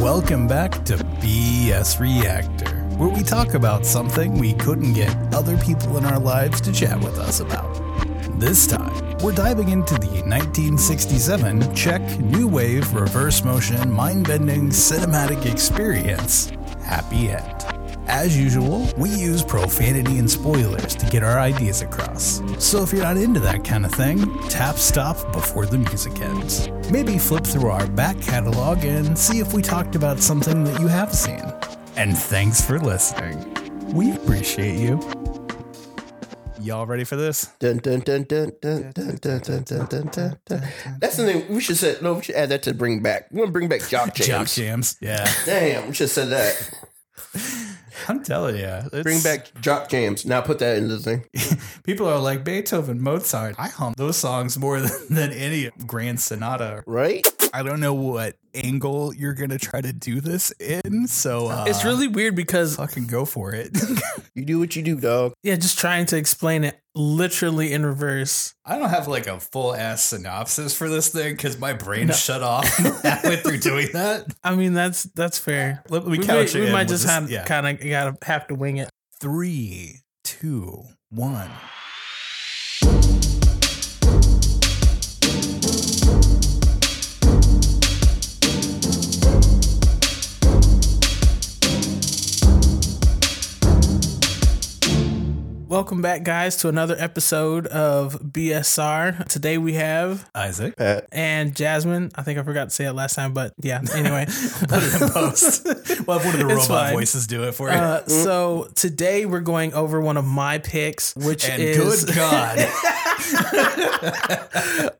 Welcome back to BS Reactor, where we talk about something we couldn't get other people in our lives to chat with us about. This time, we're diving into the 1967 Czech New Wave Reverse Motion Mind Bending Cinematic Experience, Happy End. As usual, we use profanity and spoilers to get our ideas across. So if you're not into that kind of thing, tap stop before the music ends. Maybe flip through our back catalog and see if we talked about something that you have seen. And thanks for listening. We appreciate you. Y'all ready for this? Dun, dun, dun, dun, dun, dun, dun, dun, dun, dun. That's the name. We should say no. We should add that to bring back. We want to bring back jock jams. Jock jams. Yeah. Damn, we should have said that. I'm telling you. it's- Bring back jock jams. Now put that in the thing. People are like Beethoven, Mozart. I hum those songs more than, than any grand sonata. Right? I don't know what angle you're gonna try to do this in, so uh, It's really weird because fucking go for it. You do what you do, dog. yeah, just trying to explain it literally in reverse. I don't have like a full ass synopsis for this thing because my brain shut off halfway through doing that. I mean, that's that's fair. Let me we couch may- it we in might with just this- have yeah. kind of gotta have to wing it. Three, two, one. Welcome back, guys, to another episode of BSR. Today we have Isaac. Pat. and Jasmine. I think I forgot to say it last time, but yeah. Anyway, Put it in post. We'll have one of the It's robot fine. voices do it for you. uh, so today we're going over one of my picks, which and is good God.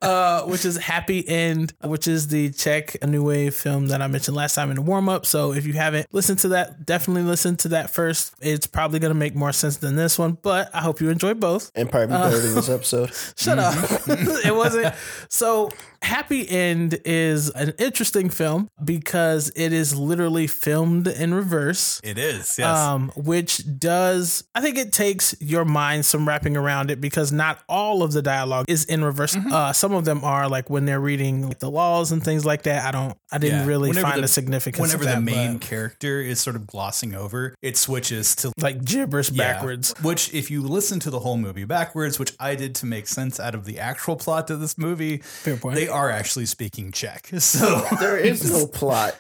uh, which is Happy End, which is the Czech New Wave film that I mentioned last time in the warm up. So if you haven't listened to that, definitely listen to that first. It's probably going to make more sense than this one, but I hope you enjoy both. And probably uh, better than this episode. Shut up. Mm-hmm. it wasn't. So, Happy End is an interesting film because it is literally filmed in reverse. it is, yes. Um, which does I think it takes your mind some wrapping around it because not all of the dialogue is in reverse. Mm-hmm. Uh, some of them are like when they're reading like, the laws and things like that. I don't, I didn't Yeah. really Whenever find the- the significance. Whenever of that, the main but, character is sort of glossing over, it switches to like gibberish Yeah. backwards. Which, if you listen to the whole movie backwards, which I did to make sense out of the actual plot to this movie, Fair point. they are actually speaking Czech. So There is no plot.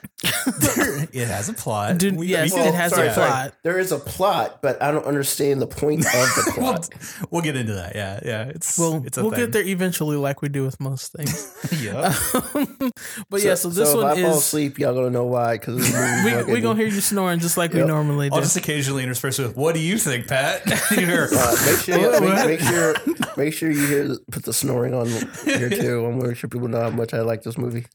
it has a plot. Dude, We- yes, we it has sorry, a sorry. plot. There is a plot, but I don't understand the point of the We'll, plot. we'll get into that. Yeah, yeah. It's We'll, it's a we'll thing. get there eventually, like we do with most things. Yeah. but yeah, so this if one I fall asleep, y'all gonna know why. Because We, we gonna hear you snoring just like we normally do. I'll just occasionally intersperse with, "What do you think, Pat?" You hear, Uh, make sure, you, make, make sure, make sure you hear put the snoring on here too. I'm gonna sure people know how much I like this movie.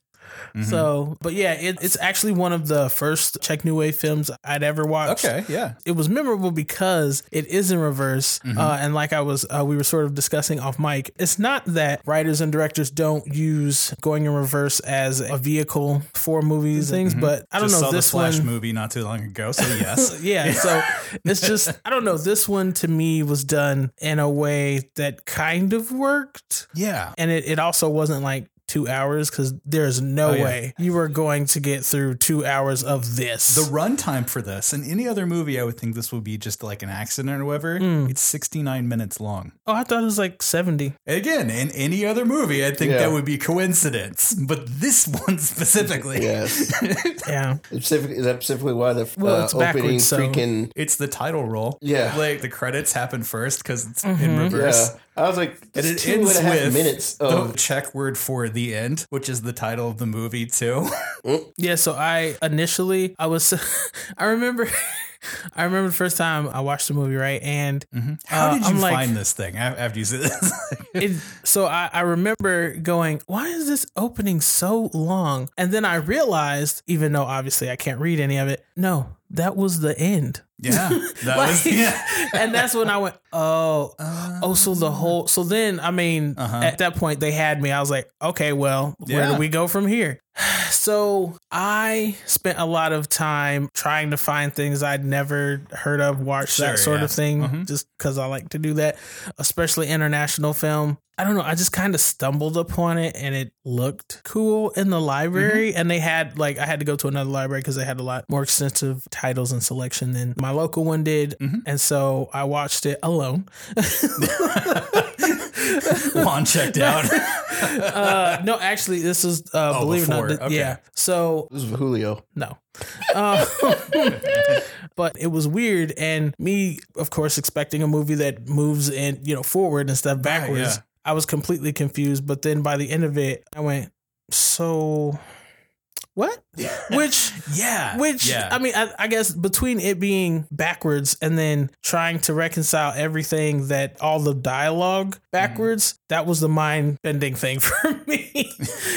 So, but yeah, it, it's actually one of the first Czech New Wave films I'd ever watched. okay, yeah. It was memorable because it is in reverse, uh, and like I was, uh, we were sort of discussing off mic. It's not that writers and directors don't use going in reverse as a vehicle for movies and things, but I don't Just know this Flash one. movie not too long ago, so yes. Yeah, so it's just I don't know. This one to me was done in a way that kind of worked, yeah. and it, it also wasn't like two hours because there's no Oh, yeah. way you are going to get through two hours of this. The runtime for this, and any other movie, I would think this would be just like an accident or whatever. Hmm. It's 69 minutes long. oh, I thought it was like seventy. Again, in any other movie, I think Yeah. that would be coincidence. But this one specifically, Yes, Yeah, specifically is that specifically why the Well, uh, it's opening so- freaking it's the title role. Yeah. Like the credits happen first because it's Mm-hmm. in reverse. yeah. I was like, And it's it two and ends a half with minutes the Czech word for the end, which is the title of the movie too. yeah. So I initially I was I remember I remember the first time I watched the movie right and How Uh, did you I'm like- find this thing after you said this? it, so I, I remember going, why is this opening so long? And then I realized, even though obviously I can't read any of it, no, that was the end. yeah, that Like, was yeah. and that's when I went, oh, oh, so the whole, so then, I mean, Uh-huh. at that point they had me. I was like, okay, well, where do we go from here? So I spent a lot of time trying to find things I'd never heard of, watched Sure, that sort yeah. of thing, Mhm. just because I like to do that, especially international film. I don't know. I just kind of stumbled upon it and it looked cool in the library. Mm-hmm. And they had, like, I had to go to another library because they had a lot more extensive titles and selection than my local one did. Mm-hmm. And so I watched it alone. Juan checked out. Uh, no, actually, this is, uh, believe it or not, th- Okay. yeah. So This is Julio. No. Uh, but it was weird. And me, of course, expecting a movie that moves and, you know, forward instead of backwards. yeah. I was completely confused. But then by the end of it, I went, so what? Which, yeah. which, yeah. I mean, I, I guess between it being backwards and then trying to reconcile everything that all the dialogue mm-hmm. backwards, that was the mind bending thing for me.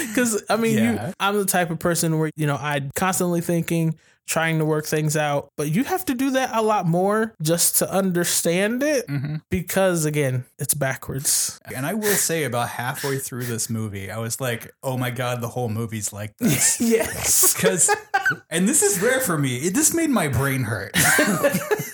Because, I mean, Yeah. you, I'm the type of person where, you know, I'm constantly thinking, trying to work things out, but you have to do that a lot more just to understand it Mhm. because, again, it's backwards. And I will say, about halfway through this movie, I was like, "Oh my god, the whole movie's like this." yes. Because, and this is rare for me. It, this made my brain hurt.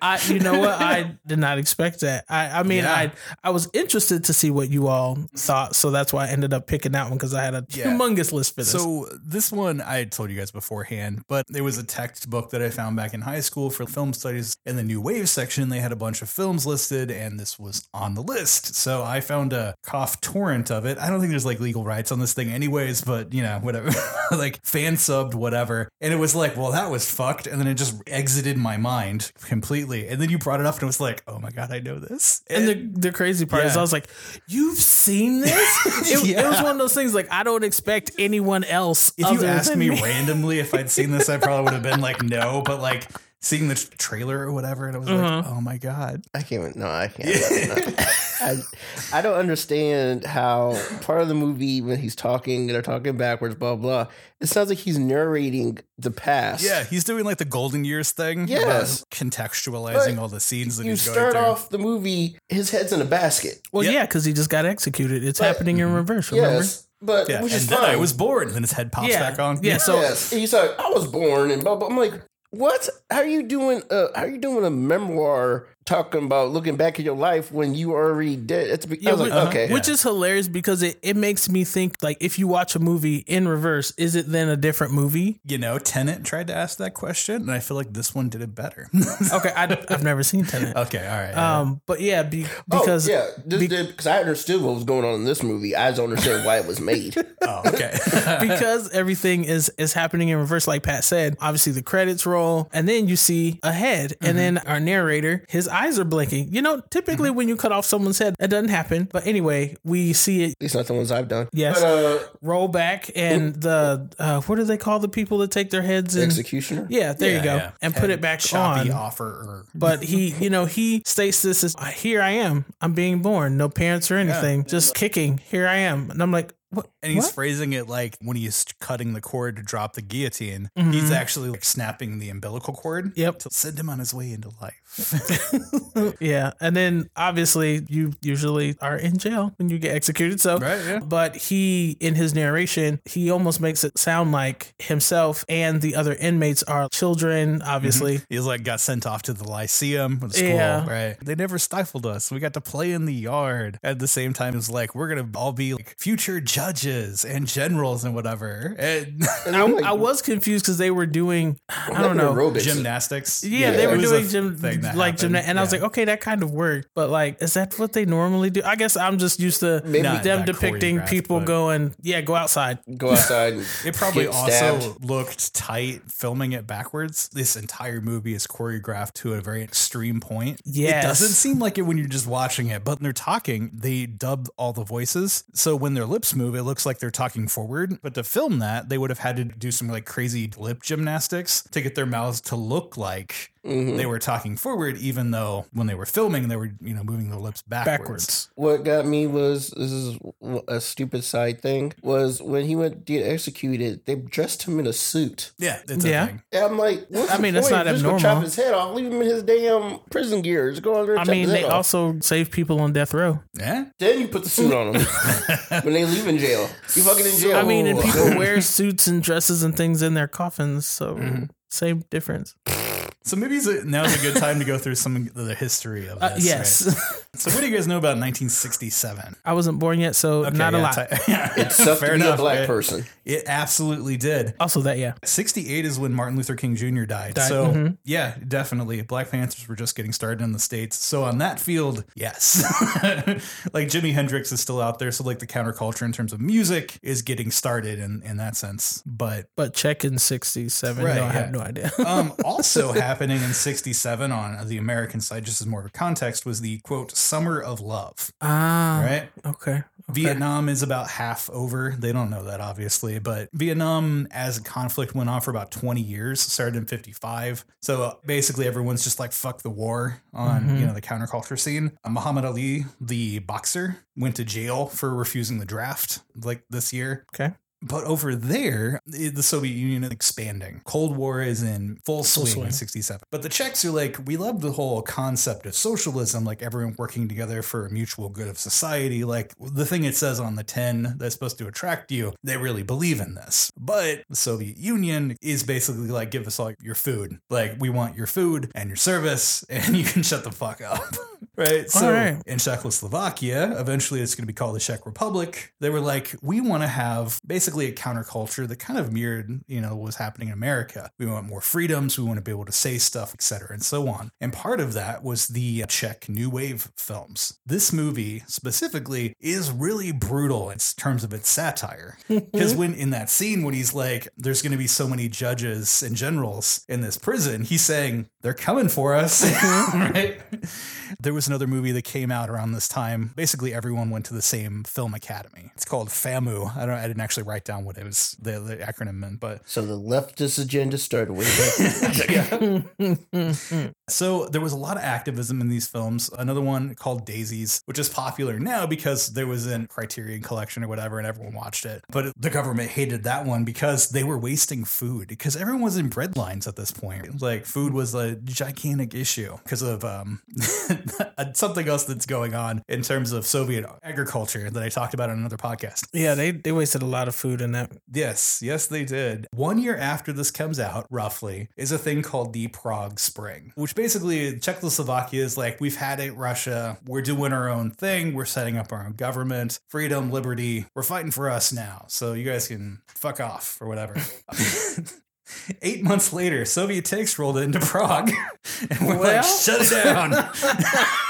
I, you know what? I did not expect that. I, I mean, Yeah. I, I was interested to see what you all thought, so that's why I ended up picking that one because I had a Yeah. humongous list for this. So this one I had told you guys beforehand, but it was a textbook that I found back in high school for film studies. In the new wave section, they had a bunch of films listed, and this was on the list. So I found a cough torrent of it. I don't think there's like legal rights on this thing, anyways, but you know, whatever, like fan subbed, whatever. And it was like, well, that was fucked, and then it just exited my mind completely. And then you brought it up, and it was like, oh my god, I know this. and the, the crazy part is, I was like, "You've seen this?" It, it was one of those things like I don't expect anyone else. if you asked than me randomly if I'd seen this, I probably would have been like, no. But like seeing the trailer or whatever, and I was like, Uh-huh. oh my god. I can't. No, I can't. I, I don't understand how part of the movie when he's talking, they're talking backwards, blah blah. It sounds like he's narrating the past. Yeah, he's doing like the golden years thing. Yes. contextualizing But all the scenes that You he's going start through. off the movie, his head's in a basket. Well, Yep. yeah, because he just got executed. It's But- happening in reverse. Remember? Yes, but yeah, which and is then fine. I was born, and then his head pops Yeah. back on. Yeah, so- yes, he's like, I was born and blah blah. I'm like, what? How are you doing? Uh, how are you doing a memoir talking about looking back at your life when you are already dead? It's, I Yeah, was like, which, okay, which is hilarious because it, it makes me think like if you watch a movie in reverse, is it then a different movie? you know, Tenet tried to ask that question, and I feel like this one did it better. Okay, I, I've never seen Tenet. okay, all right. yeah. Um, but yeah, be, Oh, because yeah, this be- did because I understood what was going on in this movie. I just don't understand why it was made. oh, okay. because everything is is happening in reverse, like Pat said. Obviously, the credits roll, and then you see a head, and then our narrator, his eyes are blinking. You know, typically when you cut off someone's head, that doesn't happen. But anyway, we see it At least not the ones I've done. Yes. but, uh, roll back, and the uh, what do they call the people that take their heads and executioner. yeah, there you go, yeah. and put it back Choppy on. offer. Or, But he, you know, he states this as here I am. I'm being born. No parents or anything. Just kicking. Here I am. And I'm like, what? And he's what? phrasing it like when he's cutting the cord to drop the guillotine, Mhm. he's actually like snapping the umbilical cord Yep. to send him on his way into life. yeah. And then obviously you usually are in jail when you get executed. So right? Yeah. but he in his narration he almost makes it sound like himself and the other inmates are children obviously He's like got sent off to the Lyceum, the school, Yeah. right? They never stifled us. We got to play in the yard. At the same time, it's like we're gonna all be like future judges and generals and whatever. And And I, like, I was confused because they were doing i don't know aerobics. gymnastics. yeah, Yeah, they were doing gym, thing like gym, happened. and I was like, okay, that kind of worked, but like, is that what they normally do? I guess I'm just used to Maybe them depicting people going, yeah, go outside. Go outside. It probably also stabbed. looked tight filming it backwards. This entire movie is choreographed to a very extreme point. Yeah, It doesn't seem like it when you're just watching it, but when they're talking, they dub all the voices. So when their lips move, it looks like they're talking forward. But to film that, they would have had to do some like crazy lip gymnastics to get their mouths to look like Mhm. they were talking forward, even though when they were filming, they were, you know, moving their lips backwards. Backwards. What got me was this is a stupid side thing was when he went to get executed, they dressed him in a suit. Yeah, it's Yeah. thing. And I'm like, what's I the mean, that's point? not Just go abnormal. Chop his head off. Leave him in his damn prison gear. Just go under. I mean, they off. also save people on death row. Yeah. Then you put the suit on them when they leave in jail. You fucking in jail. I mean, and people wear suits and dresses and things in their coffins, so Mm-hmm. same difference. So maybe it's a, now's a good time to go through some of the history of this. Uh, yes. right? So what do you guys know about 1967? I wasn't born yet, so Okay, not a lot. ti- yeah, It sucked fair to be enough, a black right? person. It absolutely did. also, that yeah. 68 is when Martin Luther King Jr. died. Died, So, mhm. yeah, definitely. Black Panthers were just getting started in the States. So, on that field, yes. like Jimi Hendrix is still out there. So, like the counterculture in terms of music is getting started in, in that sense. But But Czech in '67. Right, no, I have no idea. um, also happening in 67 on the American side, just as more of a context, was the quote, Summer of Love, ah, right? Okay. okay. Vietnam is about half over. They don't know that, obviously, but Vietnam as a conflict went on for about 20 years, started in 55. So uh, basically, everyone's just like, fuck the war on, Mhm. you know, the counterculture scene. Uh, Muhammad Ali, the boxer, went to jail for refusing the draft like this year. Okay. But over there, the Soviet Union is expanding. Cold War is in full swing, swing. in 67. But the Czechs are like, we love the whole concept of socialism, like everyone working together for a mutual good of society. Like the thing it says on the tin that's supposed to attract you, they really believe in this. But the Soviet Union is basically like, give us all your food. Like, we want your food and your service, and you can shut the fuck up. Right? So right. in Czechoslovakia, eventually it's going to be called the Czech Republic. They were like, we want to have basically a counterculture that kind of mirrored, you know, what was happening in America. We want more freedoms. We want to be able to say stuff, etc., and so on. And part of that was the Czech New Wave films. This movie specifically is really brutal in terms of its satire. Because when in that scene when he's like, there's going to be so many judges and generals in this prison, he's saying, they're coming for us. Mm-hmm. right? There was another movie that came out around this time. Basically, everyone went to the same film academy. It's called FAMU. I don't. I didn't actually write down what it was the, the acronym meant, but So the leftist agenda started way back. So there was a lot of activism in these films. Another one called Daisies, which is popular now because there was a Criterion collection or whatever, and everyone watched it. But the government hated that one because they were wasting food because everyone was in bread lines at this point. Like food was a gigantic issue because of um, Uh, something else that's going on in terms of Soviet agriculture that I talked about on another podcast. yeah, they they wasted a lot of food in that. Yes, yes, they did. One year after this comes out, roughly, is a thing called the Prague Spring, which basically Czechoslovakia is like, we've had it, Russia. We're doing our own thing. We're setting up our own government, freedom, liberty. We're fighting for us now. So you guys can fuck off or whatever. Eight months later, Soviet tanks rolled into Prague and we're Well. like, shut it down.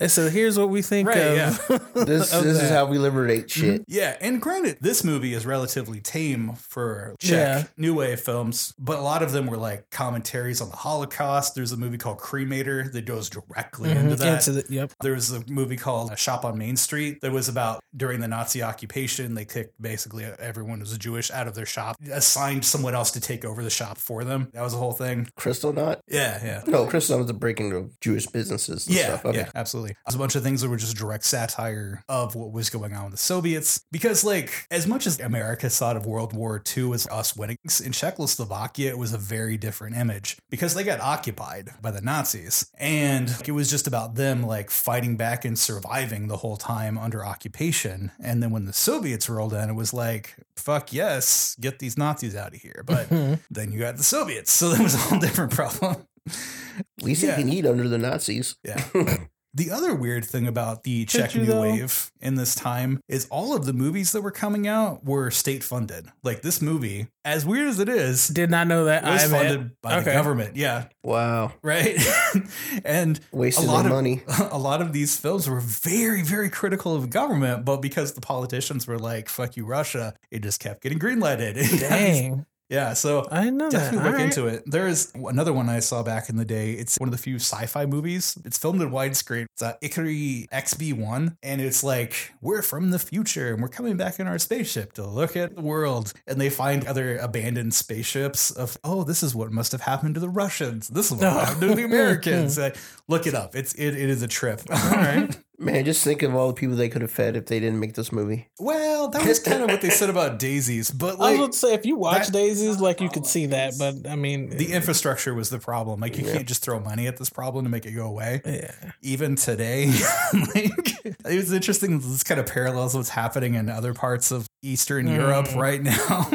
And so here's what we think Right, of. yeah. This Of this is how we liberate shit. Yeah, and granted, this movie is relatively tame for Czech Yeah. new wave films, but a lot of them were like commentaries on the Holocaust. There's a movie called Cremator that goes directly into Mhm, that. into the- yep. there was a movie called Shop on Main Street that was about during the Nazi occupation, they kicked basically everyone who was Jewish out of their shop, assigned someone else to take over the shop for them. That was the whole thing. Kristallnacht? Yeah, yeah. No, Kristallnacht was the breaking of Jewish businesses and Yeah, stuff. Okay. yeah, absolutely. There's a bunch of things that were just direct satire of what was going on with the Soviets. Because, like, as much as America thought of World War II as us winning, in Czechoslovakia, it was a very different image because they got occupied by the Nazis. And it was just about them, like, fighting back and surviving the whole time under occupation. And then when the Soviets rolled in, it was like, fuck yes, get these Nazis out of here. But mm-hmm. then you got the Soviets. So that was a whole different problem. At least Yeah. they can eat under the Nazis. Yeah. The other weird thing about the Czech New though? Wave in this time is all of the movies that were coming out were state funded. Like this movie, as weird as it is, Did not know that. was I funded by the government. Yeah, Wow. right. and Wasted a lot of money. a lot of these films were very, very critical of government, but because the politicians were like "fuck you, Russia," it just kept getting greenlighted. Dang. Yeah. So I know that. Definitely look All right. into it. There is another one I saw back in the day. It's one of the few sci-fi movies. It's filmed in widescreen. It's uh, Ikarie XB-1, and it's like we're from the future and we're coming back in our spaceship to look at the world. And they find other abandoned spaceships. Of oh, this is what must have happened to the Russians. This is what Oh. happened to the Americans. Like, look it up. It's it, it is a trip. All right. Man, just think of all the people they could have fed if they didn't make this movie. well, that was kind of what they said about daisies, but I was like. about to say, if you watch that- Daisies, like you could see that, but I mean, the infrastructure was the problem. Like you Yeah. can't just throw money at this problem to make it go away. yeah. even today, like it was interesting. This kind of parallels what's happening in other parts of Eastern Mm. Europe right now.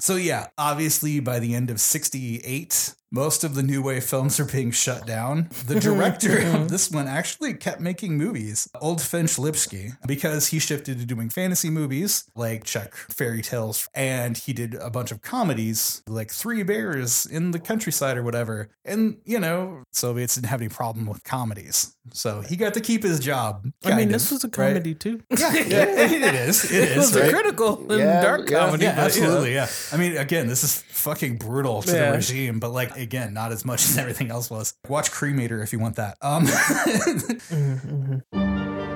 So yeah, obviously by the end of 68, most of the new wave films are being shut down. The director of mm-hmm. this one actually kept making movies, Oldřich Lipský, because he shifted to doing fantasy movies like Czech fairy tales, and he did a bunch of comedies like Three Bears in the Countryside or whatever. And you know, Soviets didn't have any problem with comedies, so he got to keep his job. I mean, kind this was a right? comedy too. Yeah, yeah, it is. It It was is. a critical and Yeah, dark yeah, comedy. Yeah, but, absolutely. Yeah. I mean, again, this is fucking brutal to Yeah. the regime, but like, again, not as much as everything else was. Watch Cremator if you want that. Um, Mhm, mhm.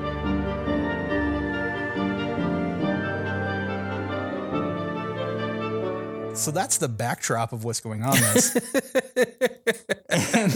so that's the backdrop of what's going on. This. and,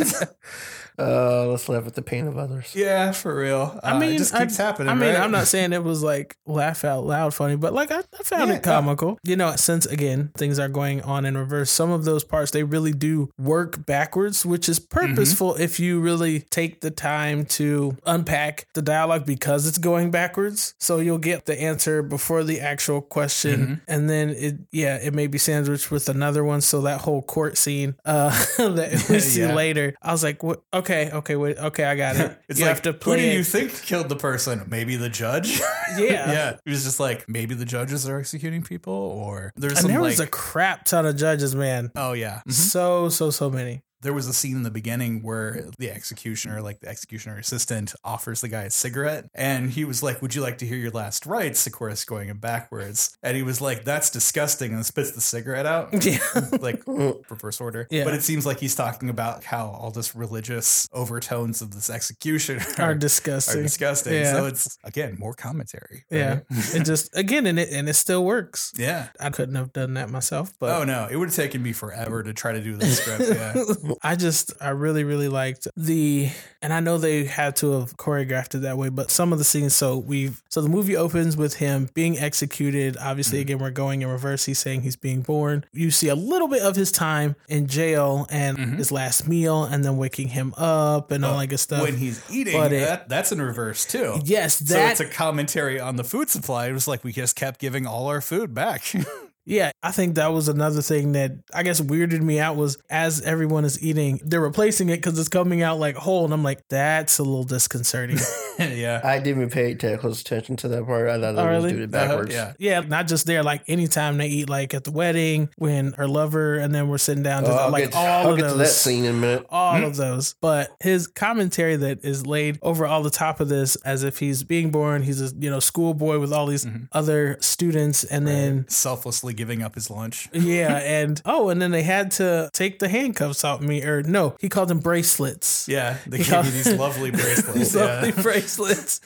Uh, let's laugh at the pain of others. yeah, for real. I Uh, mean, it just keeps I, happening. I mean, right? I'm not saying it was like laugh out loud funny, but like I, I found Yeah, it comical. You know, since again things are going on in reverse, some of those parts they really do work backwards, which is purposeful if you really take the time to unpack the dialogue because it's going backwards. So you'll get the answer before the actual question, and then it yeah it may be sandwiched with another one. So that whole court scene uh, that we see Yeah. later, I was like, what? Okay, okay, okay, wait, okay, I got it. It's you like, have to who do you think killed the person? Maybe the judge? Yeah. yeah. It was just like, maybe the judges are executing people, or there's And some there like, was a crap ton of judges, man. oh, yeah. Mm-hmm. So, so, so many. There was a scene in the beginning where the executioner, like the executioner assistant, offers the guy a cigarette, and he was like, "Would you like to hear your last rites?" Of course, going backwards, and he was like, "That's disgusting," and spits the cigarette out, Yeah. like reverse order. Yeah. But it seems like he's talking about how all this religious overtones of this execution Are are, disgusting. are disgusting. Yeah. So it's again more commentary. Yeah. right? it just, again, and it, and it still works. yeah. I couldn't have done that myself, but Oh no, it would have taken me forever to try to do this script. Yeah. I just, I really, really liked the, and I know they had to have choreographed it that way, but some of the scenes. So we've, so the movie opens with him being executed. Obviously, mm-hmm. again, we're going in reverse. He's saying he's being born. You see a little bit of his time in jail and mm-hmm. his last meal, and then waking him up and all that good stuff. when he's eating, But it- that, that's in reverse too. yes, So it's a commentary on the food supply. It was like we just kept giving all our food back. Yeah, I think that was another thing that I guess weirded me out was as everyone is eating, they're replacing it because it's coming out like whole, and I'm like, that's a little disconcerting. yeah. I didn't even pay that close attention to that part. I thought they Oh, were really? doing it backwards. Uh-huh, yeah, not just there, like anytime they eat, like at the wedding when her lover, and then we're sitting down, Oh, just I'll like get, all I'll of get those. to that scene in a minute. All of hmm. those. But his commentary that is laid over all the top of this, as if he's being born, he's a you know schoolboy with all these mm-hmm. other students, and then Selflessly giving up his lunch. yeah, and oh, and then they had to take the handcuffs out me, or no, he called them bracelets. Yeah. They Yeah. gave you these lovely bracelets. These yeah. lovely bracelets,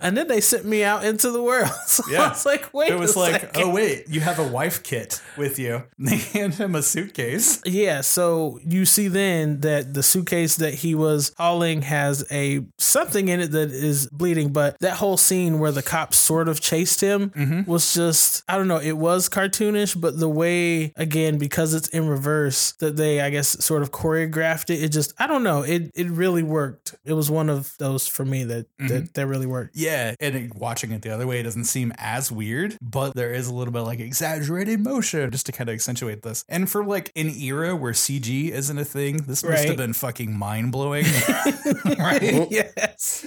and then they sent me out into the world. So I Yeah. was like, wait, It was like, second. oh wait, you have a wife kit with you. And they hand him a suitcase. Yeah, so you see then that the suitcase that he was hauling has a something in it that is bleeding, but that whole scene where the cops sort of chased him Mm-hmm. was just I don't know, it was cartoonish, but the way again because it's in reverse that they I guess sort of choreographed it, it just I don't know, it it really worked. It was one of those for me that Mm-hmm. that, that really worked. Yeah, and it- watching it the other way it doesn't seem as weird, but there is a little bit like exaggerated motion just to kind of accentuate this. And for like an era where CG isn't a thing, this must Right. have been fucking mind blowing, right? yes.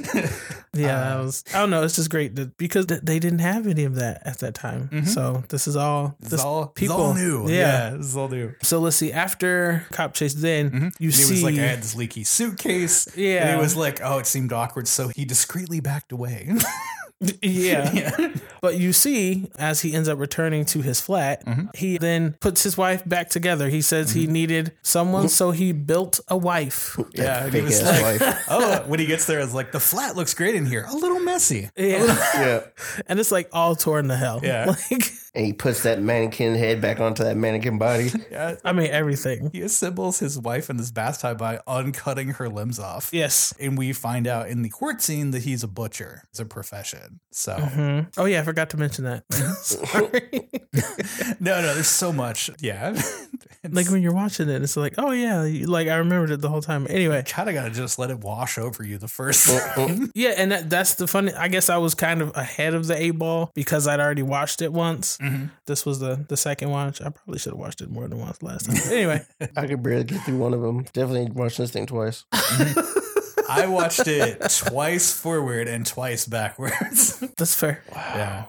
Yeah, uh, that was. I don't know. It's just great that because th- they didn't have any of that at that time. Mm-hmm. So this is all. It's This all people. It's all new. Yeah. Yeah. this is all new. So let's see. After cop chase, then mm-hmm. you And he see. was like, I had this leaky suitcase. Yeah. And it was like, oh, it seemed awkward. So he discreetly backed away. yeah. yeah. But you see, as he ends up returning to his flat, Mm-hmm. he then puts his wife back together. He says he needed someone, so he built a wife. Yeah. And he Fake was ass like, wife. oh, when he gets there, it's like, the flat looks great in here. A little messy. Yeah. Yeah. and it's like all torn to hell. Yeah. Like, And he puts that mannequin head back onto that mannequin body. Yeah. I mean, everything. He assembles his wife in this bathtub by uncutting her limbs off. Yes. And we find out in the court scene that he's a butcher. It's a profession. So, hmm Oh, yeah. I forgot to mention that. Sorry. no, no, there's so much. Yeah. like when you're watching it, it's like, oh yeah, like I remembered it the whole time. Anyway, kind of got to just let it wash over you the first time. yeah, and that, that's the funny. I guess I was kind of ahead of the eight ball because I'd already watched it once. Mhm. This was the the second watch. I probably should have watched it more than once last time. Anyway, I could barely get through one of them. Definitely watched this thing twice. I watched it twice forward and twice backwards. that's fair. Yeah.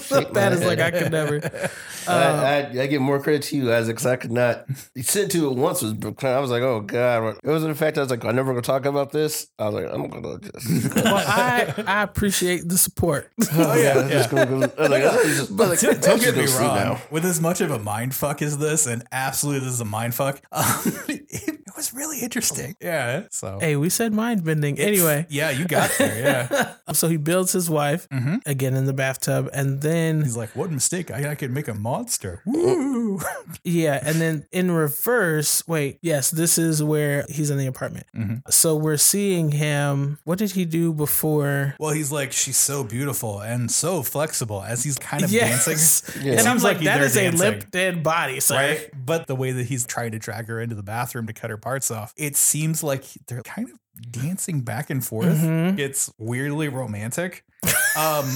Shake Bad like I could never. I, I, I give more credit to you, Isaac, because I could not. Sit to it once was. I was like, oh god. It wasn't the fact I was like, I'm never gonna talk about this. I was like, I'm gonna just. Well, I I appreciate the support. oh yeah, I'm just gonna go. I was like, I just, I like, Don't, don't get me wrong. now. With as much of a mind fuck as this, and absolutely this is a mind fuck, um, it, it was really interesting. Yeah. So. hey, we said mind bending. Anyway, Yeah, you got there. Yeah. so he builds his wife Mhm. again in the bathtub, and then He's like, what mistake? I, I could make a monster. Woo. Yeah, and then in reverse, wait, yes, this is where he's in the apartment. Mhm. So we're seeing him. What did he do before? Well, he's like, she's so beautiful and so flexible as he's kind of dancing. Yes, Yeah. and I'm like, like that they're a limp dead body, sir. Right? But the way that he's trying to drag her into the bathroom to cut her parts off, it seems like they're kind of dancing back and forth. Mhm. It's weirdly romantic. Um,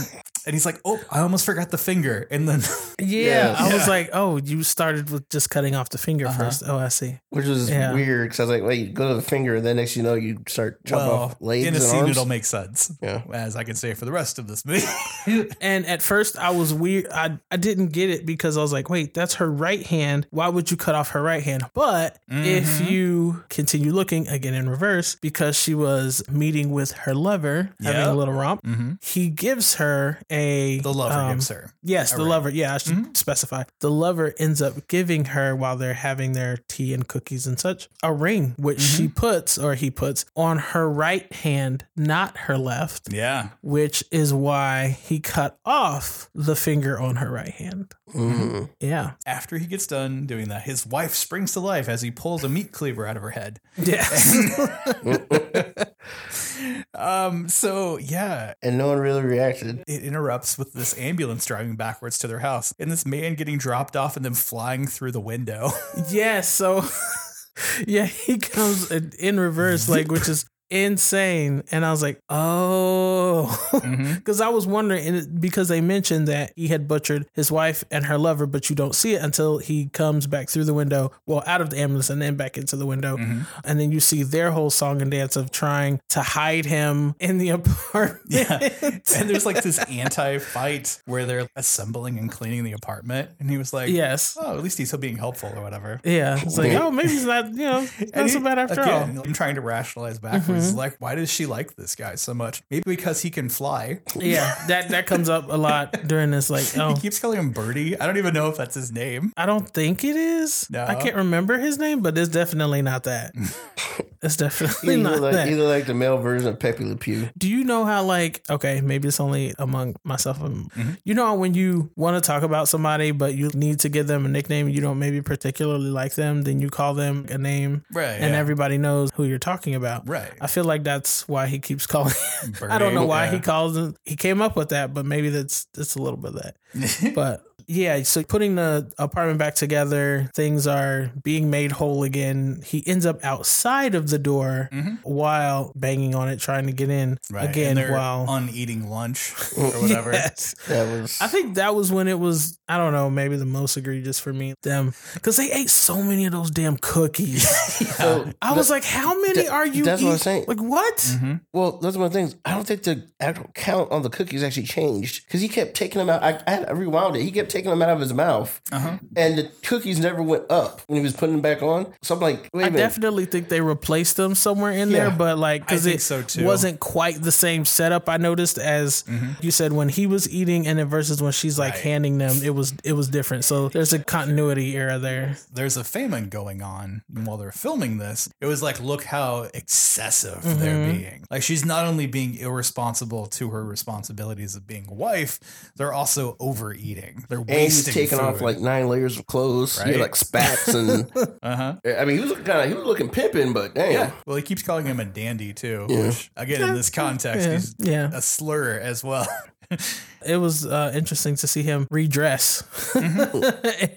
and he's like, "Oh, I almost forgot the finger." And then, Yeah, Yeah. I was like, oh, you started with just cutting off the finger Uh-huh. first. Oh, I see. Which was Yeah. weird because I was like, wait, go to the finger, and then next you know you start chopping well, off legs in a and scene, arms. it'll make sense, yeah. as I can say for the rest of this movie. And at first, I was weird. I, I didn't get it because I was like, wait, that's her right hand. Why would you cut off her right hand? But if Mhm. you continue looking again in reverse, because she was meeting with her lover, having a little romp, mm-hmm. he gives her a. The lover um, gives her. Yes, the ring. lover. Yeah, I should Mhm. specify. The lover ends up giving her while they're having their tea and cookies and such a ring, which she Mm-hmm. puts or he puts on her right hand, not her left, Yeah. which is why he cut off the finger on her right hand. Mhm. Yeah. After he gets done doing that, his wife springs to life as he pulls a meat cleaver out of her head. Yes. um. So yeah, And no one really reacted. it interrupts with this ambulance driving backwards to their house, and this man getting dropped off and then flying through the window. yes. So, yeah, he comes in, in reverse, like, which is insane. And I was like, oh. Because I was wondering, because they mentioned that he had butchered his wife and her lover, but you don't see it until he comes back through the window, well, out of the ambulance and then back into the window. Mhm. And then you see their whole song and dance of trying to hide him in the apartment. Yeah. And there's like this anti-fight where they're assembling and cleaning the apartment, and he was like, yes. "Oh, at least he's still being helpful or whatever." Yeah. It's like, oh, maybe he's not, you know, not And so he- bad after again, all. I'm trying to rationalize backwards. Mm-hmm. Like, why does she like this guy so much? Maybe because he can fly. Yeah, that that comes up a lot during this. Like, oh, He keeps calling him Birdie. I don't even know if that's his name. I don't think it is. No. I can't remember his name, but it's definitely not that. it's definitely Either not like, that. either like the male version of Pepe Le Pew. Do you know how like okay, maybe it's only among myself and Mm-hmm. you know how when you want to talk about somebody but you need to give them a nickname you don't maybe particularly like them, then you call them a name Right. and yeah. everybody knows who you're talking about. Right. I feel like that's why he keeps calling. I don't know why yeah. he calls him. He came up with that, but maybe that's that's a little bit of that. but yeah, so putting the apartment back together, things are being made whole again. He ends up outside of the door while banging on it, trying to get in Mm-hmm. Right. again. and While on eating lunch or whatever. Yes. That was. I think that was when it was, I don't know, maybe the most egregious for me. Them. Because they ate so many of those damn cookies. So, I was like, how many that- are you that's what I'm saying. Like, what? Mm-hmm. Well, that's one of the things. I don't think the actual count on the cookies actually changed because he kept taking them out. I, I, had, I rewound it. He kept taking them out of his mouth, Uh-huh. and the cookies never went up when he was putting them back on. So I'm like, wait a I minute. definitely think they replaced them somewhere in there, but like because think it so, too. wasn't quite the same setup. I noticed as you said when he was eating, and then versus when she's like Right. handing them, it was it was different. So there's a continuity error there. There's a famine going on while they're filming this. It was like, look how excessive Mm-hmm. they're being. Like she's not only being irresponsible to her responsibilities of being a wife, they're also overeating. They're and he's taking food. off like nine layers of clothes. He had Right. like spats and. uh huh. I mean, he was looking kind of he was looking pimping, but damn. Yeah. Well, he keeps calling him a dandy too, Yeah. which again in this context Yeah, is yeah. a slur as well. It was uh, interesting to see him redress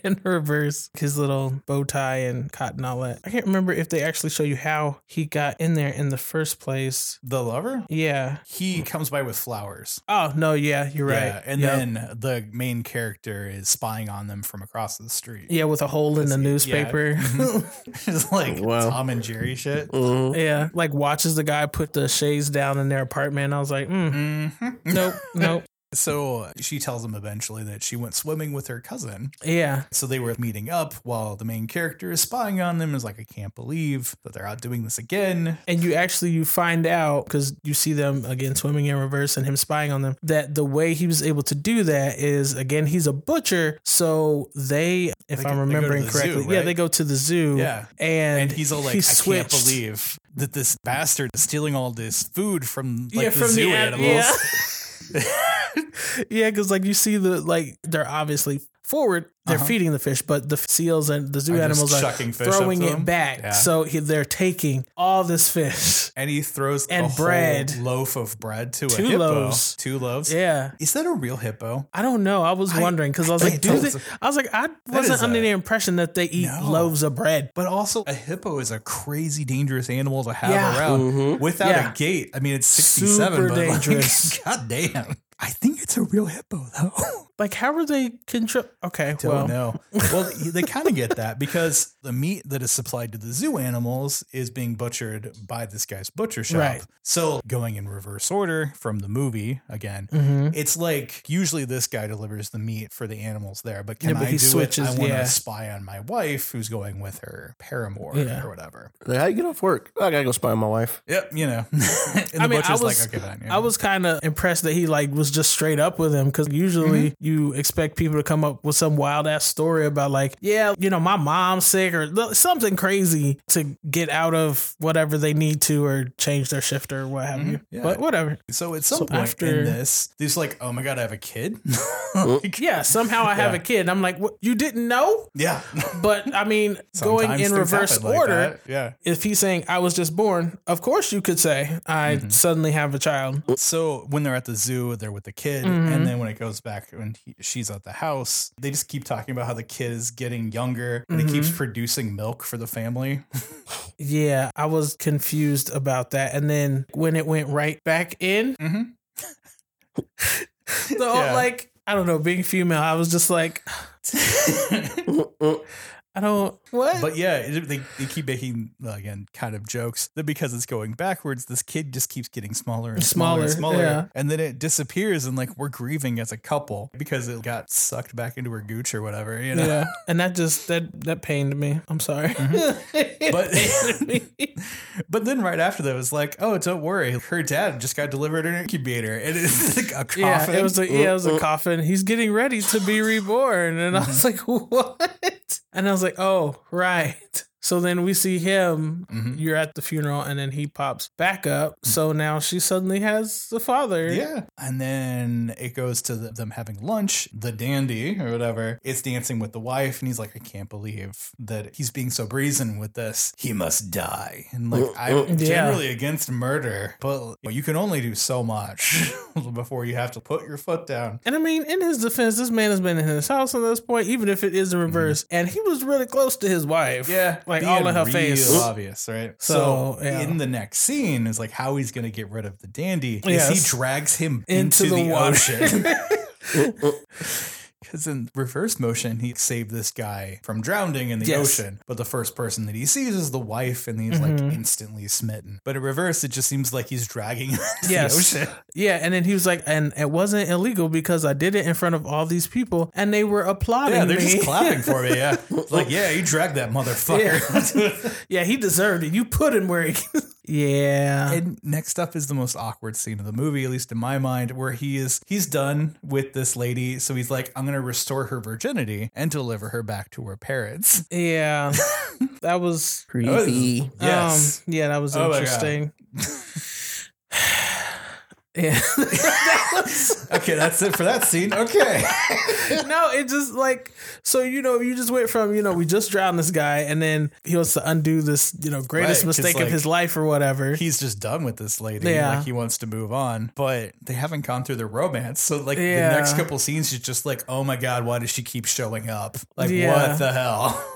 and reverse his little bow tie and cotton all that. I can't remember if they actually show you how he got in there in the first place. The lover? Yeah. He comes by with flowers. Oh no, yeah, you're right. Yeah, and Yep. then the main character is spying on them from across the street. yeah, with a hole in the newspaper. It's like Wow. Tom and Jerry shit. Mhm. yeah, like watches the guy put the shades down in their apartment. I was like, mm, Mhm. nope, nope. So she tells him eventually that she went swimming with her cousin. Yeah, So they were meeting up while the main character is spying on them. Is like, I can't believe that they're out doing this again. and you actually you find out because you see them again swimming in reverse and him spying on them that the way he was able to do that is again he's a butcher so they if They i'm go- they go to remembering correctly zoo, yeah they go to the zoo Yeah. and, And he's all like, he I can't believe that this bastard is stealing all this food from like yeah, the from zoo the an- animals. Yeah, yeah, because like you see the like they're obviously forward, they're Uh-huh. feeding the fish, but the seals and the zoo Are animals are fish throwing it them? back. Yeah. So he, they're taking all this fish. And he throws And a whole bread. loaf of bread to Two a hippo. loaves. Two loaves. Yeah. Is that a real hippo? I don't know. I was I- wondering because I was I like, do they? I was like, I wasn't under a- the impression that they eat No. loaves of bread. But also, a hippo is a crazy dangerous animal to have Yeah. around Mhm. without Yeah. a gate. I mean, it's 67, Super but like, dangerous. God damn. I think it's a real hippo, though. Like, how are they control? Okay, Don't well, know. Well, they kind of get that because the meat that is supplied to the zoo animals is being butchered by this guy's butcher shop. Right. So, going in reverse order from the movie again, Mhm. it's like usually this guy delivers the meat for the animals there, but can Yeah, but I he do switches, it? I want to yeah. spy on my wife who's going with her paramour Yeah. or whatever. Like, how you get off work? Oh, I gotta go spy on my wife. Yep, you know. and the I mean, I was, like, okay, fine. yeah. I was kind of impressed that he like was just straight up with him because usually Mm-hmm. you expect people to come up with some wild ass story about like, yeah, you know, my mom's sick or something crazy to get out of whatever they need to or change their shift or what have you. Mm-hmm. yeah. But whatever. So at some So point after- in this, he's like, "Oh my god, I have a kid." Like, Yeah, somehow I have Yeah. a kid. I'm like, what? You didn't know? yeah, But I mean, going in reverse like order. Yeah. if he's saying I was just born, of course you could say I Mm-hmm. suddenly have a child. So when they're at the zoo, they're with the kid, Mm-hmm. and then when it goes back when he, she's at the house, they just keep talking about how the kid is getting younger and he Mm-hmm. keeps producing milk for the family. Yeah, I was confused about that. And then when it went right back in, mm-hmm. so Yeah. like I don't know, being female, I was just like, I don't what. But yeah, they, they keep making well, again kind of jokes that because it's going backwards, this kid just keeps getting smaller and smaller, and Smaller, smaller, yeah. and then it disappears, and like we're grieving as a couple because it got sucked back into her gooch or whatever, you know. yeah, and that just that that pained me. I'm sorry. Mm-hmm. But- It pained me. But then right after that, it was like, oh, don't worry, her dad just got delivered an incubator, and it's like a coffin. yeah, it was a yeah, it was a uh, uh. coffin. He's getting ready to be reborn, and I was mm-hmm. like, what? And I was like, oh, right. So then we see him. Mhm. You're at the funeral, and then he pops back up. So now she suddenly has a father. Yeah. And then it goes to the, them having lunch. The dandy or whatever is dancing with the wife. And he's like, I can't believe that he's being so brazen with this. He must die. And like, I'm Yeah. generally against murder, but you can only do so much before you have to put your foot down. And I mean, in his defense, this man has been in his house at this point, even if it is the reverse, and he was really close to his wife. Mm-hmm. Yeah. like being all in her face. obvious, right? So, So, yeah. in the next scene is like how he's going to get rid of the dandy. Is he drags him Into into, the the, ocean. Because in reverse motion, he saved this guy from drowning in the Yes. ocean. But the first person that he sees is the wife, and he's Mm-hmm. like instantly smitten. But in reverse, it just seems like he's dragging him Yes. the ocean. Yeah, and then he was like, and it wasn't illegal because I did it in front of all these people, and they were applauding Yeah, they're me. just clapping for me. Yeah. Like, yeah, you dragged that motherfucker. yeah, he deserved it. You put him where he. yeah. And next up is the most awkward scene of the movie, at least in my mind, where he is he's done with this lady, so he's like, I'm gonna restore her virginity and deliver her back to her parents. yeah, that was. Creepy. Yes. Um, yeah, that was Oh my God. interesting. Yeah. Okay, that's it for that scene. Okay. no, it just like so you know you just went from you know we just drowned this guy and then he wants to undo this you know greatest Right, mistake like, of his life or whatever. He's just done with this lady. Yeah. Like he wants to move on, but they haven't gone through the romance. So like Yeah. the next couple scenes, you're just like, oh my god, why does she keep showing up? Like Yeah. what the hell?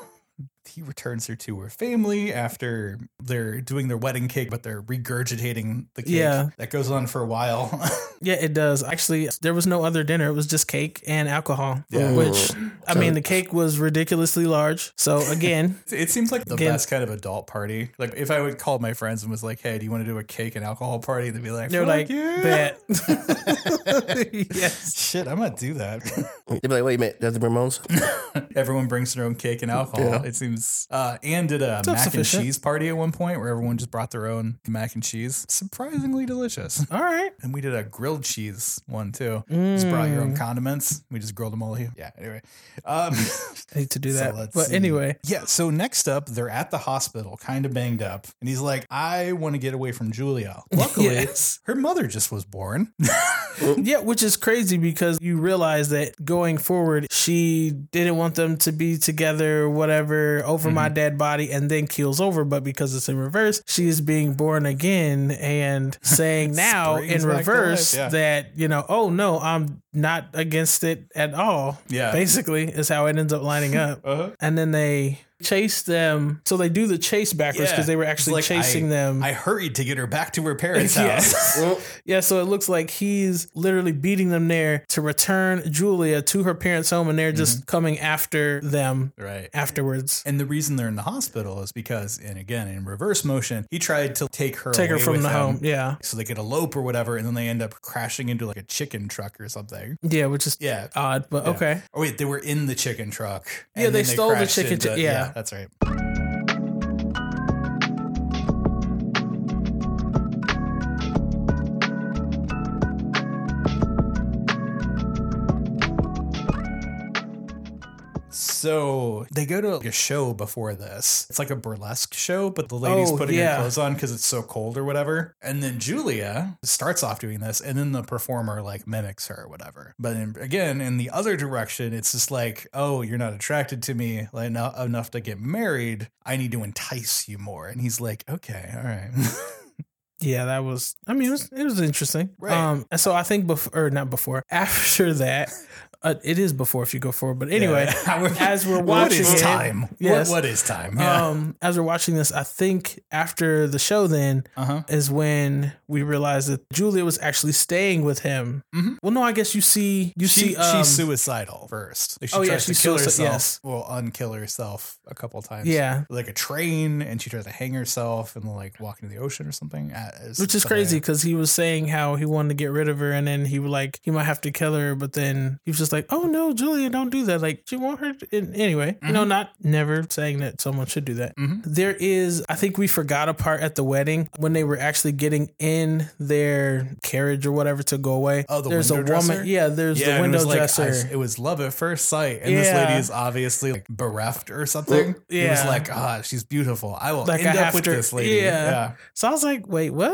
He returns her to her family after they're doing their wedding cake, but they're regurgitating the cake. Yeah. That goes on for a while. Yeah, it does. Actually, there was no other dinner. It was just cake and alcohol. Yeah. Which I mean, the cake was ridiculously large. So again, It seems like the Again- best kind of adult party. Like if I would call my friends and was like, "Hey, do you want to do a cake and alcohol party?" They'd be like, they were "Fuck like, yeah." "Bet." yes. Shit, I'm gonna do that. They'd be like, wait a minute, that's the Ramones? everyone brings their own cake and alcohol. Yeah. It seems. Uh, Anne did a mac and cheese party at one point where everyone just brought their own mac and cheese. Surprisingly delicious. All right. And we did a grilled cheese one too. Just brought Mm. your own condiments. We just grilled them all here. Yeah. Anyway, um, I need to do that. let's but see. anyway, yeah. So next up, they're at the hospital, kind of banged up, and he's like, "I want to get away from Julia." Luckily, Yes. her mother just was born. yeah, which is crazy because you realize that going forward, she didn't want them to be together, whatever, over Mm-hmm. my dead body, and then keels over. But because it's in reverse, she is being born again and saying now in reverse yeah. that, you know, oh no, I'm not against it at all. Yeah. Basically, is how it ends up lining up. Uh-huh. And then they chase them. So they do the chase backwards because they were actually like, chasing I- them. I hurried to get her back to her parents' Yeah. house. Yeah, so it looks like he's literally beating them there to return Julia to her parents' home, and they're just mm-hmm. coming after them right. afterwards. And the reason they're in the hospital is because, and again, in reverse motion, he tried to take her Take her away from with the him home. Yeah. so they could elope or whatever, and then they end up crashing into like a chicken truck or something. Yeah, which is Yeah. odd, but Yeah. okay. Oh wait, they were in the chicken truck. Yeah, and they then stole the chicken into- chi- yeah. That's right. So they go to like a show before this. It's like a burlesque show, but the lady's Oh, putting yeah. her clothes on because it's so cold or whatever. And then Julia starts off doing this, and then the performer like mimics her or whatever. But in, again, in the other direction, it's just like, oh, you're not attracted to me like eno- enough to get married. I need to entice you more. And he's like, okay, all right. Yeah, that was. I mean, it was it was interesting. Right. Um, and so I think before or not before, after that, uh, it is before if you go forward. But anyway, Yeah. as we're what watching is it, time? yes. What, what is time? Yeah. Um, as we're watching this, I think after the show, then uh huh. is when we realized that Julia was actually staying with him. Mhm. Well, no, I guess you see, you She, see, um, she's suicidal first. Like, she oh, yeah, tries she's to kill herself. yes. Well, unkill herself a couple times. Yeah. like a train, and she tries to hang herself and like walk into the ocean or something. It's which is something- crazy because he was saying how he wanted to get rid of her, and then he was like he might have to kill her, but then he was just like, "Oh no, Julia, don't do that." Like, want her? To? and Anyway, you know, not never saying that someone should do that. Mhm. There is, I think we forgot a part at the wedding when they were actually getting in their carriage or whatever to go away. Oh, the there's a window woman. dresser? Yeah, there's Yeah, the and it window like, dresser. I- it was love at first sight, and this lady is obviously like bereft or something. It was like, ah, she's beautiful. I will Like, end I up with to- this lady. Yeah. yeah. So I was like, wait, what?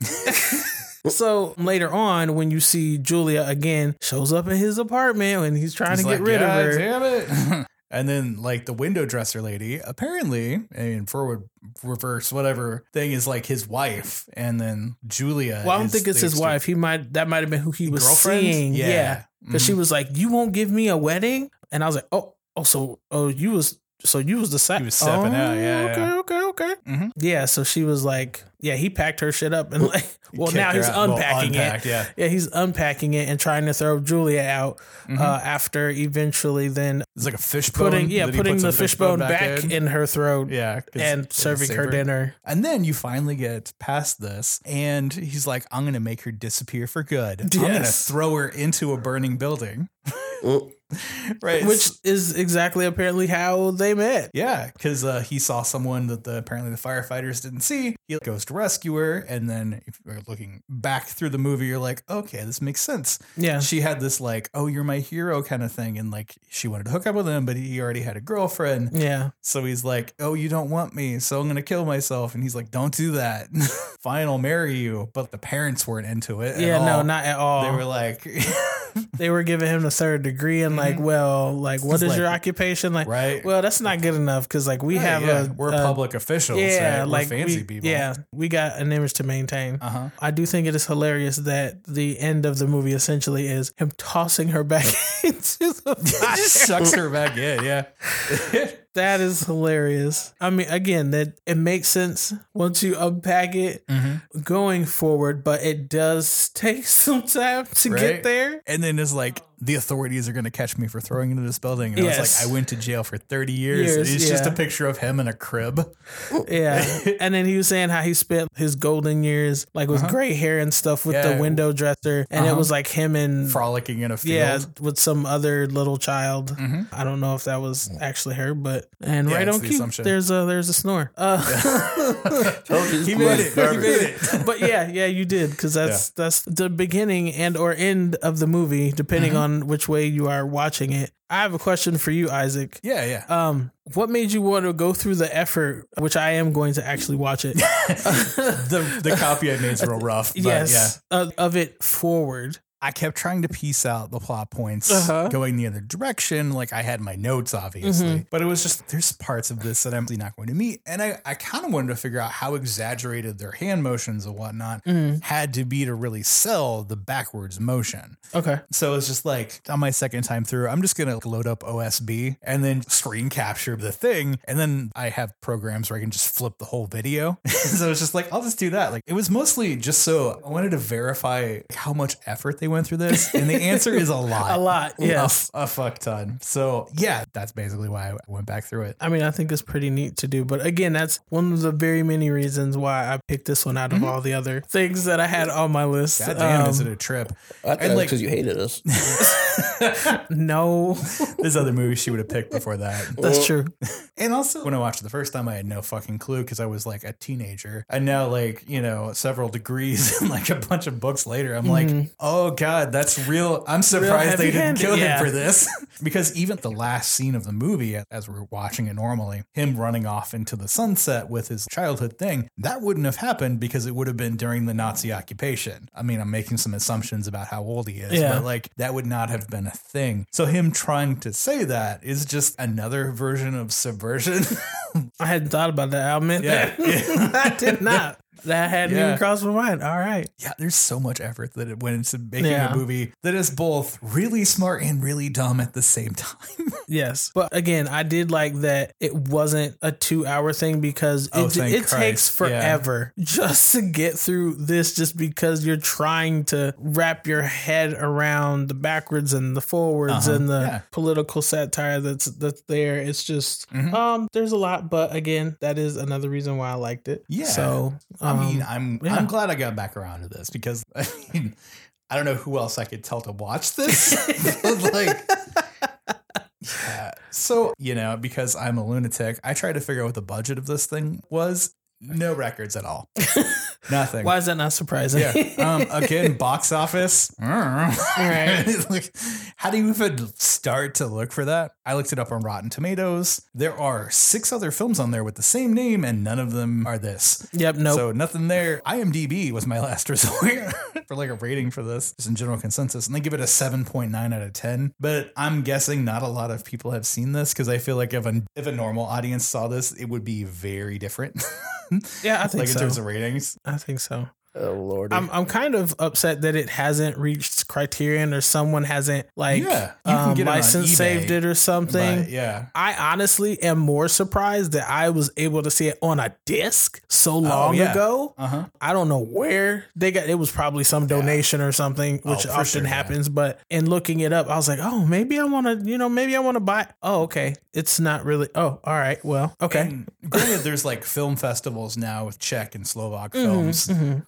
so later on, when you see Julia again, shows up in his apartment when he's trying He's to get like, rid "God of her. Damn it. And then, like the window dresser lady, apparently, I mean, forward, reverse, whatever thing is like his wife, and then Julia. Well, I don't is think it's his wife. He might that might have been who he was Girlfriend? seeing. Yeah. Yeah, because she mm-hmm. was like, "You won't give me a wedding," and I was like, "Oh, oh, so oh, you was so you was the side. He was stepping out, yeah, okay, yeah. okay, okay. Mhm. Yeah, so she was like, yeah, he packed her shit up and like, well, now he's out. Well, unpacking unpacked, it. yeah. yeah, he's unpacking it and trying to throw Julia out. Mm-hmm. Uh, after eventually, then It's like a fishbone. putting yeah, putting the a fishbone back, in. her throat. Yeah. and serving her dinner. And then you finally get past this, and he's like, I'm going to make her disappear for good. I'm going to throw her into a burning building. right. which is exactly apparently how they met. Yeah, because uh, he saw someone that the apparently the firefighters didn't see. He goes to rescue her, and then if you're looking back through the movie, you're like, okay, this makes sense. Yeah. She had this like, oh, you're my hero kind of thing, and like she wanted to hook up with him, but he already had a girlfriend. Yeah. So he's like, oh, you don't want me, so I'm gonna kill myself. And he's like, don't do that. Fine, I'll marry you. But the parents weren't into it. at Yeah, no, not at all. They were like, they were giving him the third degree and like, well, like what is like- your occupation? Like, right. well, that's not good enough because like we Right, have yeah, a we're a- public officials. Yeah, right? Like fancy we, people. Yeah, we got an image to maintain. Uh huh. I do think it is hilarious that the end of the movie essentially is him tossing her back into the fire. just sucks her back in. Yeah. That is hilarious. I mean, again, that it makes sense once you unpack it Mm-hmm. going forward, but it does take some time to Right. get there. And then it's like the authorities are going to catch me for throwing into this building. And I was Yes. like, I went to jail for 30 years. Years, it's just a picture of him in a crib. Yeah. and then he was saying how he spent his golden years like with gray hair and stuff with Uh-huh. Yeah. the window dresser. And it Uh-huh. was like him and Frolicking in a field. yeah, with some other little child. Mhm. I don't know if that was actually her, but and Yeah, right on the cue, assumption. there's a there's a snore. Uh, Told he made it. He made it. but yeah, yeah, you did because that's that's the beginning and or end of the movie, depending Mm-hmm. on which way you are watching it. I have a question for you, Isaac. Yeah, yeah. Um, what made you want to go through the effort, which I am going to actually watch it? the the copy I made is real rough. But yes, yeah. of, of it forward. I kept trying to piece out the plot points Uh-huh. going the other direction. Like I had my notes, obviously, Mhm. but it was just there's parts of this that I'm not going to meet. And I, I kind of wanted to figure out how exaggerated their hand motions and whatnot Mhm. had to be to really sell the backwards motion. Okay. So it's just like on my second time through, I'm just gonna load up OSB and then screen capture the thing, and then I have programs where I can just flip the whole video. so it's just like I'll just do that. Like it was mostly just so I wanted to verify how much effort they went through this, and the answer is a lot, A lot, yes. a, fuck ton. So yeah, that's basically why I went back through it. I mean, I think it's pretty neat to do. But again, that's one of the very many reasons why I picked this one out of all the other things that I had on my list. God damn, Um, is it a trip? I thought And, like- because you hated us. no, There's other movies she would have picked before that. that's true. And also, when I watched it the first time, I had no fucking clue because I was like a teenager. And now, like, you know, several degrees and like a bunch of books later, I'm like, oh God, that's real. I'm surprised they didn't kill yeah. him for this. because even the last scene of the movie, as we're watching it normally, him running off into the sunset with his childhood thing, that wouldn't have happened because it would have been during the Nazi occupation. I mean, I'm making some assumptions about how old he is, Yeah. but like that would not have been a thing. So him trying to say that is just another version of subversion. I hadn't thought about that. I'll admit Yeah. that. I did not. That hadn't Yeah. even crossed my mind. All right. yeah, there's so much effort that it went into making Yeah. a movie that is both really smart and really dumb at the same time. Yes. But again, I did like that it wasn't a two hour thing because Oh, it, takes forever just to get through this just because you're trying to wrap your head around the backwards and the forwards Uh-huh. and the Yeah. political satire that's that's there. It's just Mhm. um there's a lot, but again, that is another reason why I liked it. Yeah. So I um, mean, I'm yeah. I'm glad I got back around to this because I mean, I don't know who else I could tell to watch this. Like yeah. So, you know, because I'm a lunatic, I tried to figure out what the budget of this thing was. No records at all. Nothing. why is that not surprising? Yeah. Um, again, box office. Right. like, how do you even start to look for that? I looked it up on Rotten Tomatoes. There are six other films on there with the same name, and none of them are this. Yep, nope. So nothing there. IMDb was my last resort for like a rating for this, just in general consensus, and they give it a seven point nine out of ten. But I'm guessing not a lot of people have seen this because I feel like if a if a normal audience saw this, it would be very different. yeah, I think like in terms of ratings. I think so. Oh lord. I'm I'm kind of upset that it hasn't reached Criterion or someone hasn't like Yeah, um, license saved it or something. Yeah. I honestly am more surprised that I was able to see it on a disc so long Oh, yeah. ago. Uh huh. I don't know where they got it was probably some donation or something, which Oh, often sure, yeah. happens. But in looking it up, I was like, oh, maybe I want to, you know, maybe I want to buy. Oh, okay. It's not really. Oh, all right. Well, okay. And granted, there's like film festivals now with Czech and Slovak Mm-hmm, films.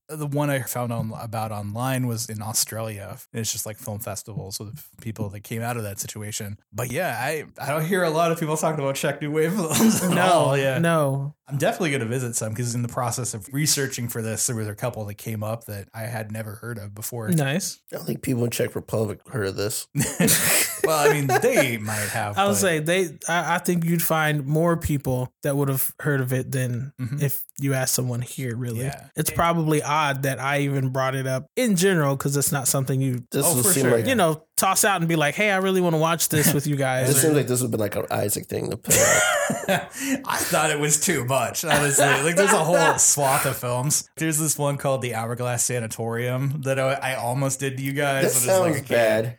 The one I found on about online was in Australia And it's just like film festivals with people that came out of that situation. But yeah, I, I don't hear a lot of people talking about Czech New Wave films. No, all, yeah. no. I'm definitely going to visit some because in the process of researching for this, there was a couple that came up that I had never heard of before. Nice. I don't think people in Czech Republic heard of this. well, I mean, they might have. I would but- say they. I, I think you'd find more people that would have heard of it than Mhm. if you asked someone here. Really, Yeah. it's probably odd that I even brought it up in general because it's not something you This Oh, for seem sure, like yeah. you know toss out and be like, hey, I really want to watch this with you guys. this or- seems like this would be like an Isaac thing to put out. I thought it was too much. Honestly, like there's a whole swath of films. There's this one called The Hourglass Sanatorium that I, I almost did to you guys. That but it's like, sounds can't. bad.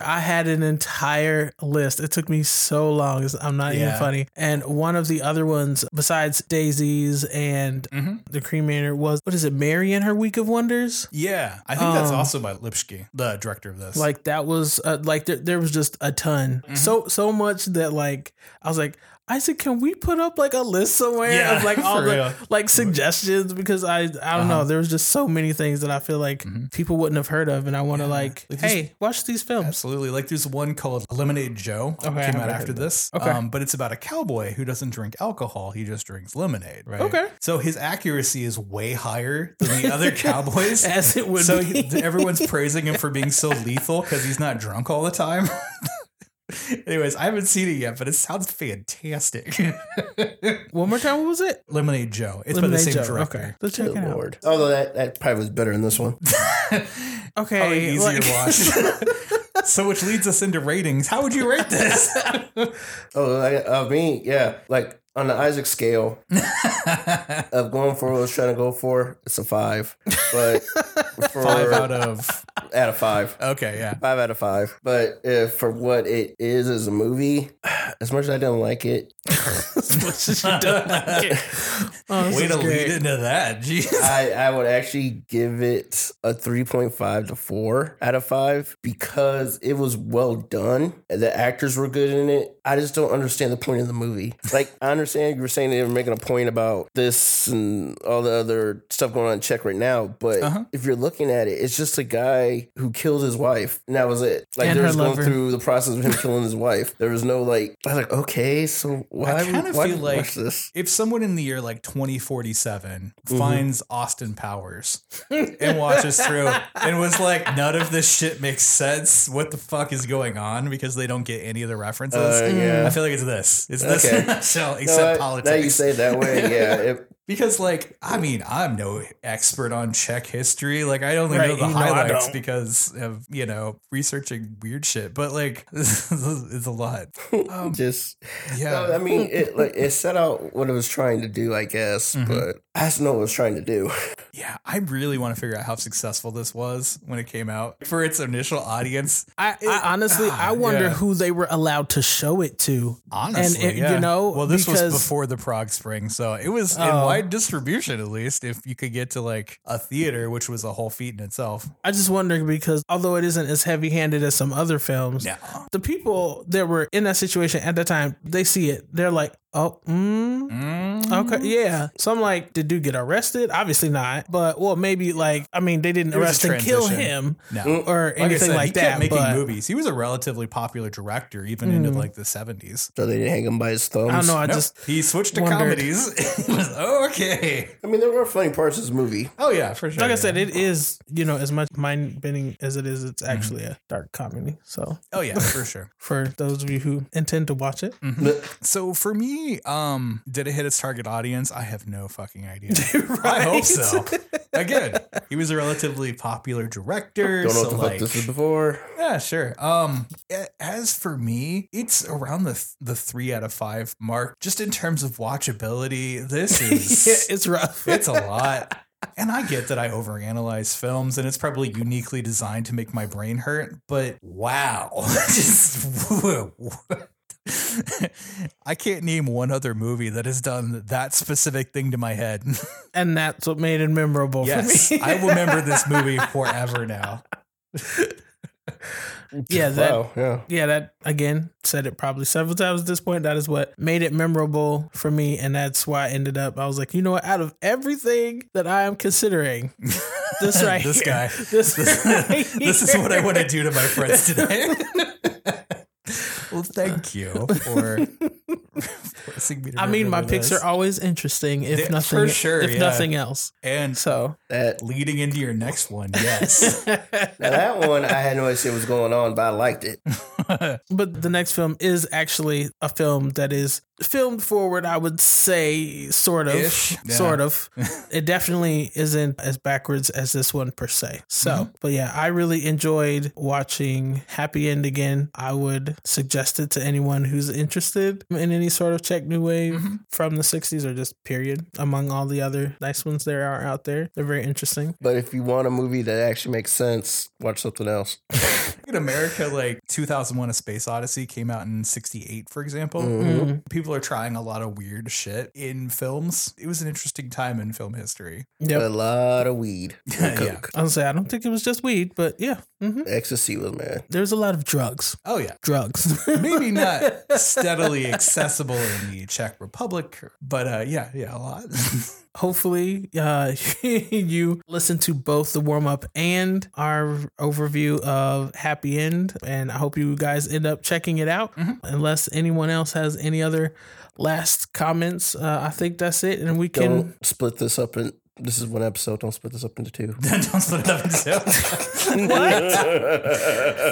I had an entire list. It took me so long. I'm not even funny. And one of the other ones, besides Daisies and Mhm. the Cremator, was what is it? Mary and her Week of Wonders. Yeah, I think that's Um, also by Lipský, the director of this. Like that was uh, like there, there was just a ton, Mm-hmm. so so much that like I was like. I said, can we put up like a list somewhere Yeah, of like all the real. like suggestions because I I don't Uh-huh. know there was just so many things that I feel like Mhm. people wouldn't have heard of and I want to Yeah. like hey watch these films Absolutely. Like there's one called Lemonade Joe. Okay, came out after of this. Okay. Um, but it's about a cowboy who doesn't drink alcohol. He just drinks lemonade. Right. Okay. So his accuracy is way higher than the other cowboys. as it would so be. he- everyone's praising him for being so lethal because he's not drunk all the time. Anyways, I haven't seen it yet, but it sounds fantastic. One more time, what was it? Lemonade Joe. It's by the same Joe. director. Okay, let's check Good it out. lord. Although that, that probably was better in this one. Okay, Probably easier like- watch. So, which leads us into ratings. How would you rate this? Oh, I, I mean, yeah, like on the Isaac scale of going for what I was trying to go for, it's a five. But for Five out of. Out of five. Okay, yeah. Five out of five. But if for what it is as a movie, as much as I didn't like it, As much as you don't like it. Oh, this Way to great. lead into that. Jeez. I, I would actually give it a 3.5 to 4 out of 5 because it was well done. The actors were good in it. I just don't understand the point of the movie. Like, I understand you were saying they were making a point about this and all the other stuff going on in Czech right now, but Uh-huh. if you're looking at it, it's just a guy who killed his wife, and that was it. Like, And they're just going through the process of him killing his wife. There was no, like, I was like, okay, so why, I kinda feel like- this? If someone in the year like 2047 Mm-hmm. finds Austin Powers and watches through and was like, none of this shit makes sense. What the fuck is going on? Because they don't get any of the references. Uh, yeah. I feel like it's this. It's this so show, No, except I- politics. Now you say it that way, yeah. It, Because, like, I mean, I'm no expert on Czech history. Like, I only know Right, the you know I highlights don't. because of, you know, researching weird shit. But, like, it's a lot. Um, just yeah. No, I mean, it like it set out what it was trying to do, I guess, Mhm. but I just know what it was trying to do. Yeah, I really want to figure out how successful this was when it came out for its initial audience. I, I honestly, ah, I wonder yeah. who they were allowed to show it to. Honestly, it- you know, well, this because- was before the Prague Spring, so it was in Oh. Wide distribution at least. If you could get to like a theater, which was a whole feat in itself. I just wonder because although it isn't as heavy handed as some other films, Yeah, the people that were in that situation at the time, they see it. They're like, oh, mm, Mm. okay, yeah. So I'm like, did dude get arrested? Obviously not. But well, maybe like, I mean, they didn't arrest and kill him No. Mm. or Like anything said, like he that. kept making but movies. He was a relatively popular director, even into Mm. like the seventies. So they didn't hang him by his thumbs. I don't know. I No, just he switched to wondered. comedies. He was, oh, okay. I mean, there were funny parts of this movie. Oh yeah, for sure. like I said, it is you know as much mind bending as it is. It's actually a dark comedy. So Oh yeah, for sure. for those of you who intend to watch it, So for me, um, did it hit its target audience? I have no fucking idea. I hope so. Again, he was a relatively popular director. Don't know so what the like, fuck this is before. yeah, sure. Um, as for me, it's around the the three out of five mark. Just in terms of watchability, this is yeah, it's rough. it's a lot. And I get that I overanalyze films and it's probably uniquely designed to make my brain hurt, but wow. Just I can't name one other movie that has done that specific thing to my head. and that's what made it memorable yes, for me. I will remember this movie forever now. yeah, that wow, yeah. yeah, that again said it probably several times at this point. That is what made it memorable for me, and that's why I ended up. I was like, you know what? Out of everything that I am considering, this right this here. guy. This, right this is what I want to do to my friends today. Well, thank uh, you for forcing me to I mean, my remember picks this. are always interesting, if Yeah, nothing, for sure, if yeah. nothing else. and So, That leading into your next one, yes. now that one, I had no idea what was going on, but I liked it. but the next film is actually a film that is filmed forward. I would say, sort of, Ish, yeah. sort of. it definitely isn't as backwards as this one per se. So, Mm-hmm. but yeah, I really enjoyed watching Happy End again. I would suggest it to anyone who's interested in any sort of Czech New Wave Mm-hmm. from the '60s or just period. Among all the other nice ones there are out there, they're very interesting. But if you want a movie that actually makes sense, watch something else. in America, like 2001: A Space Odyssey came out in '68, for example. Mm. People are trying a lot of weird shit in films. It was an interesting time in film history. Yep. A lot of weed, and Yeah. coke, I was say I don't think it was just weed, but yeah, hmm ecstasy was man. there's a lot of drugs. Oh yeah, Drugs. maybe not steadily accessible in the Czech Republic, but uh, yeah, yeah, a lot. Hopefully, uh, you listen to both the warm up and our overview of Happy End, and I hope you guys end up checking it out. Unless anyone else has any other last comments, uh, I think that's it, and we can. Don't split this up in. This is one episode. Don't split this up into two. Don't split it up into two. what?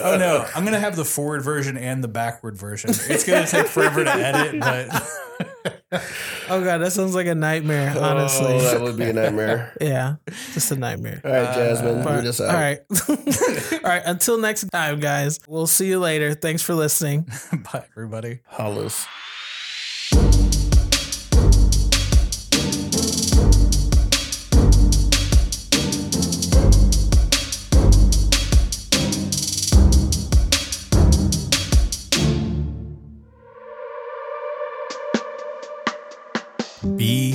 Oh no, I'm gonna have the forward version and the backward version. It's gonna take forever to edit, but Oh god, that sounds like a nightmare. Oh, honestly, Oh, that would be a nightmare. yeah, just a nightmare. All right, Jasmine, uh, All read us out. right. All right. Until next time, guys. We'll see you later. Thanks for listening. bye everybody. Hollows.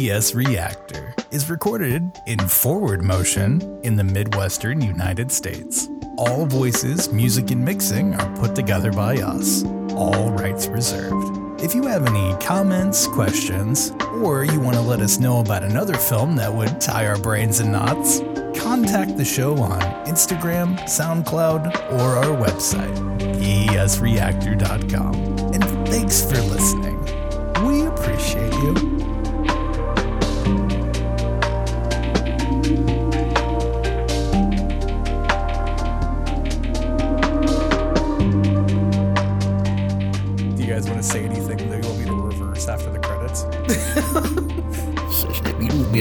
BS Reactor is recorded in forward motion in the Midwestern United States. All voices, music, and mixing are put together by us. All rights reserved. If you have any comments, questions, or you want to let us know about another film that would tie our brains in knots, contact the show on Instagram, SoundCloud, or our website, bsreactor.com. And thanks for listening. We appreciate you.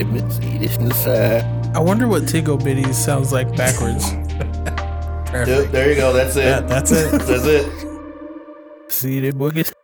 That we do get it. See this inside. Uh, I wonder what Tigo Bitties sounds like backwards. Yep, there you go. That's it. Yeah, that's it. That's it. See the boogies.